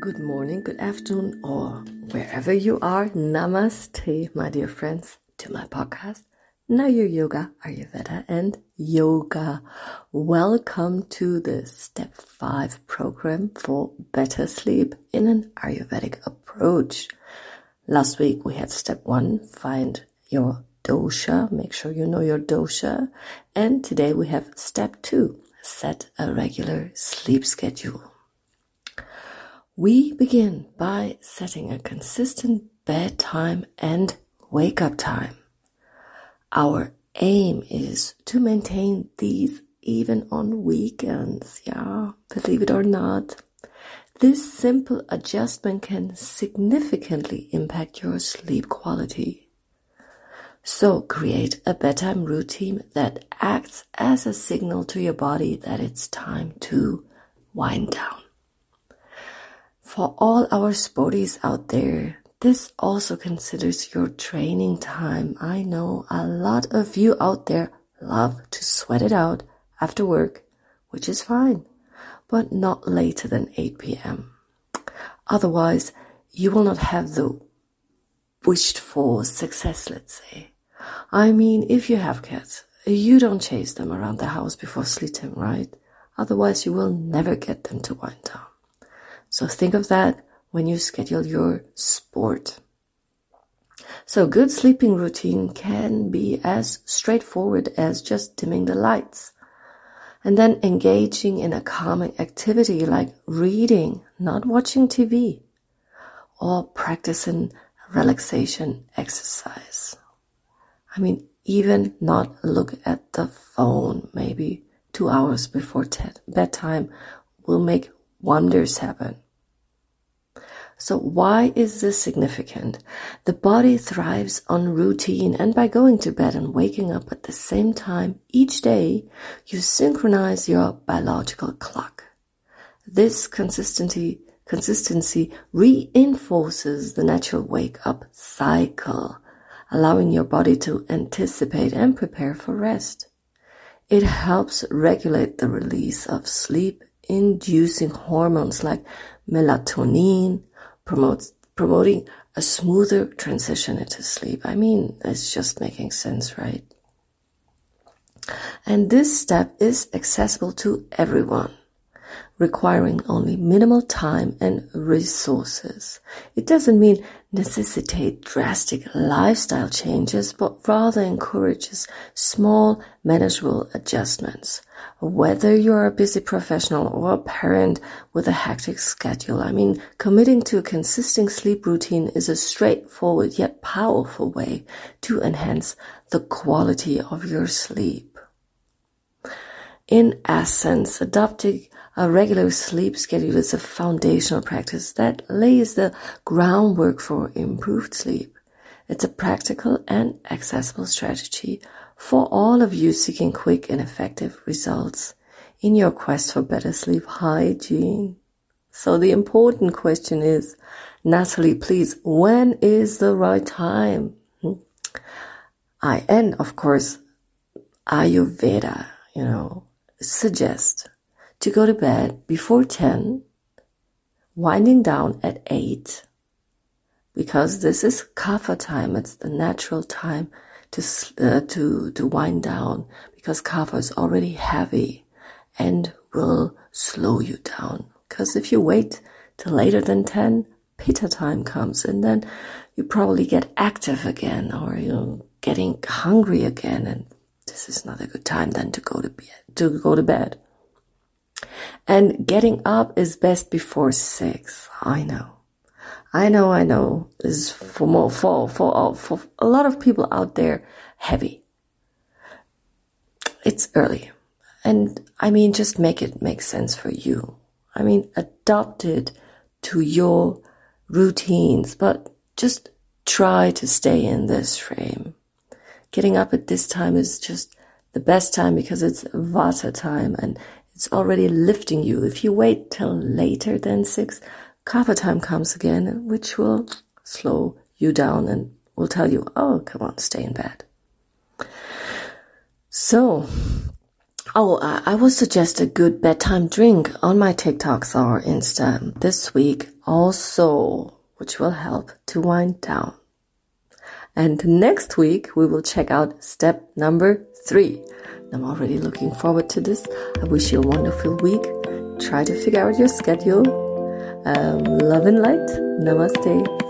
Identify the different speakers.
Speaker 1: Good morning, good afternoon, or wherever you are. Namaste, my dear friends, to my podcast. Nayur Yoga, Ayurveda, and yoga. Welcome to the step five program for better sleep in an Ayurvedic approach. Last week we had step one, find your dosha, make sure you know your dosha. And today we have step two, set a regular sleep schedule. We begin by setting a consistent bedtime and wake up time. Our aim is to maintain these even on weekends. Yeah, believe it or not. This simple adjustment can significantly impact your sleep quality. So create a bedtime routine that acts as a signal to your body that it's time to wind down. For all our sporties out there, this also considers your training time. I know a lot of you out there love to sweat it out after work, which is fine, but not later than 8 p.m. Otherwise, you will not have the wished for success, let's say. I mean, if you have cats, you don't chase them around the house before sleeping, right? Otherwise, you will never get them to wind down. So think of that when you schedule your sport. So good sleeping routine can be as straightforward as just dimming the lights and then engaging in a calming activity like reading, not watching TV or practicing relaxation exercise. I mean, even not look at the phone maybe two hours before bedtime will make wonders happen. So why is this significant? The body thrives on routine and by going to bed and waking up at the same time each day, you synchronize your biological clock. This consistency, consistency reinforces the natural wake up cycle, allowing your body to anticipate and prepare for rest. It helps regulate the release of sleep inducing hormones like melatonin, promotes, promoting a smoother transition into sleep. I mean, it's just making sense, right? And this step is accessible to everyone requiring only minimal time and resources. It doesn't mean necessitate drastic lifestyle changes, but rather encourages small, manageable adjustments. Whether you're a busy professional or a parent with a hectic schedule, I mean, committing to a consistent sleep routine is a straightforward yet powerful way to enhance the quality of your sleep. In essence, adopting a regular sleep schedule is a foundational practice that lays the groundwork for improved sleep. It's a practical and accessible strategy for all of you seeking quick and effective results in your quest for better sleep hygiene. So the important question is, Natalie, please, when is the right time? Hmm? I, and of course, Ayurveda, you know, suggest to go to bed before 10, winding down at 8, because this is kapha time. It's the natural time to, uh, to, to wind down because kapha is already heavy and will slow you down. Because if you wait till later than 10, pitta time comes and then you probably get active again or you're getting hungry again and this is not a good time then to go to bed, to go to bed. And getting up is best before six. I know. I know, I know. This is for more, for, for, uh, for a lot of people out there heavy. It's early. And I mean, just make it make sense for you. I mean, adopt it to your routines, but just try to stay in this frame. Getting up at this time is just the best time because it's Vata time and it's already lifting you. If you wait till later than six, kapha time comes again, which will slow you down and will tell you, oh, come on, stay in bed. So, Oh, I will suggest a good bedtime drink on my TikToks or Insta this week also, which will help to wind down. And next week, we will check out step number three. I'm already looking forward to this. I wish you a wonderful week. Try to figure out your schedule. Um, love and light. Namaste.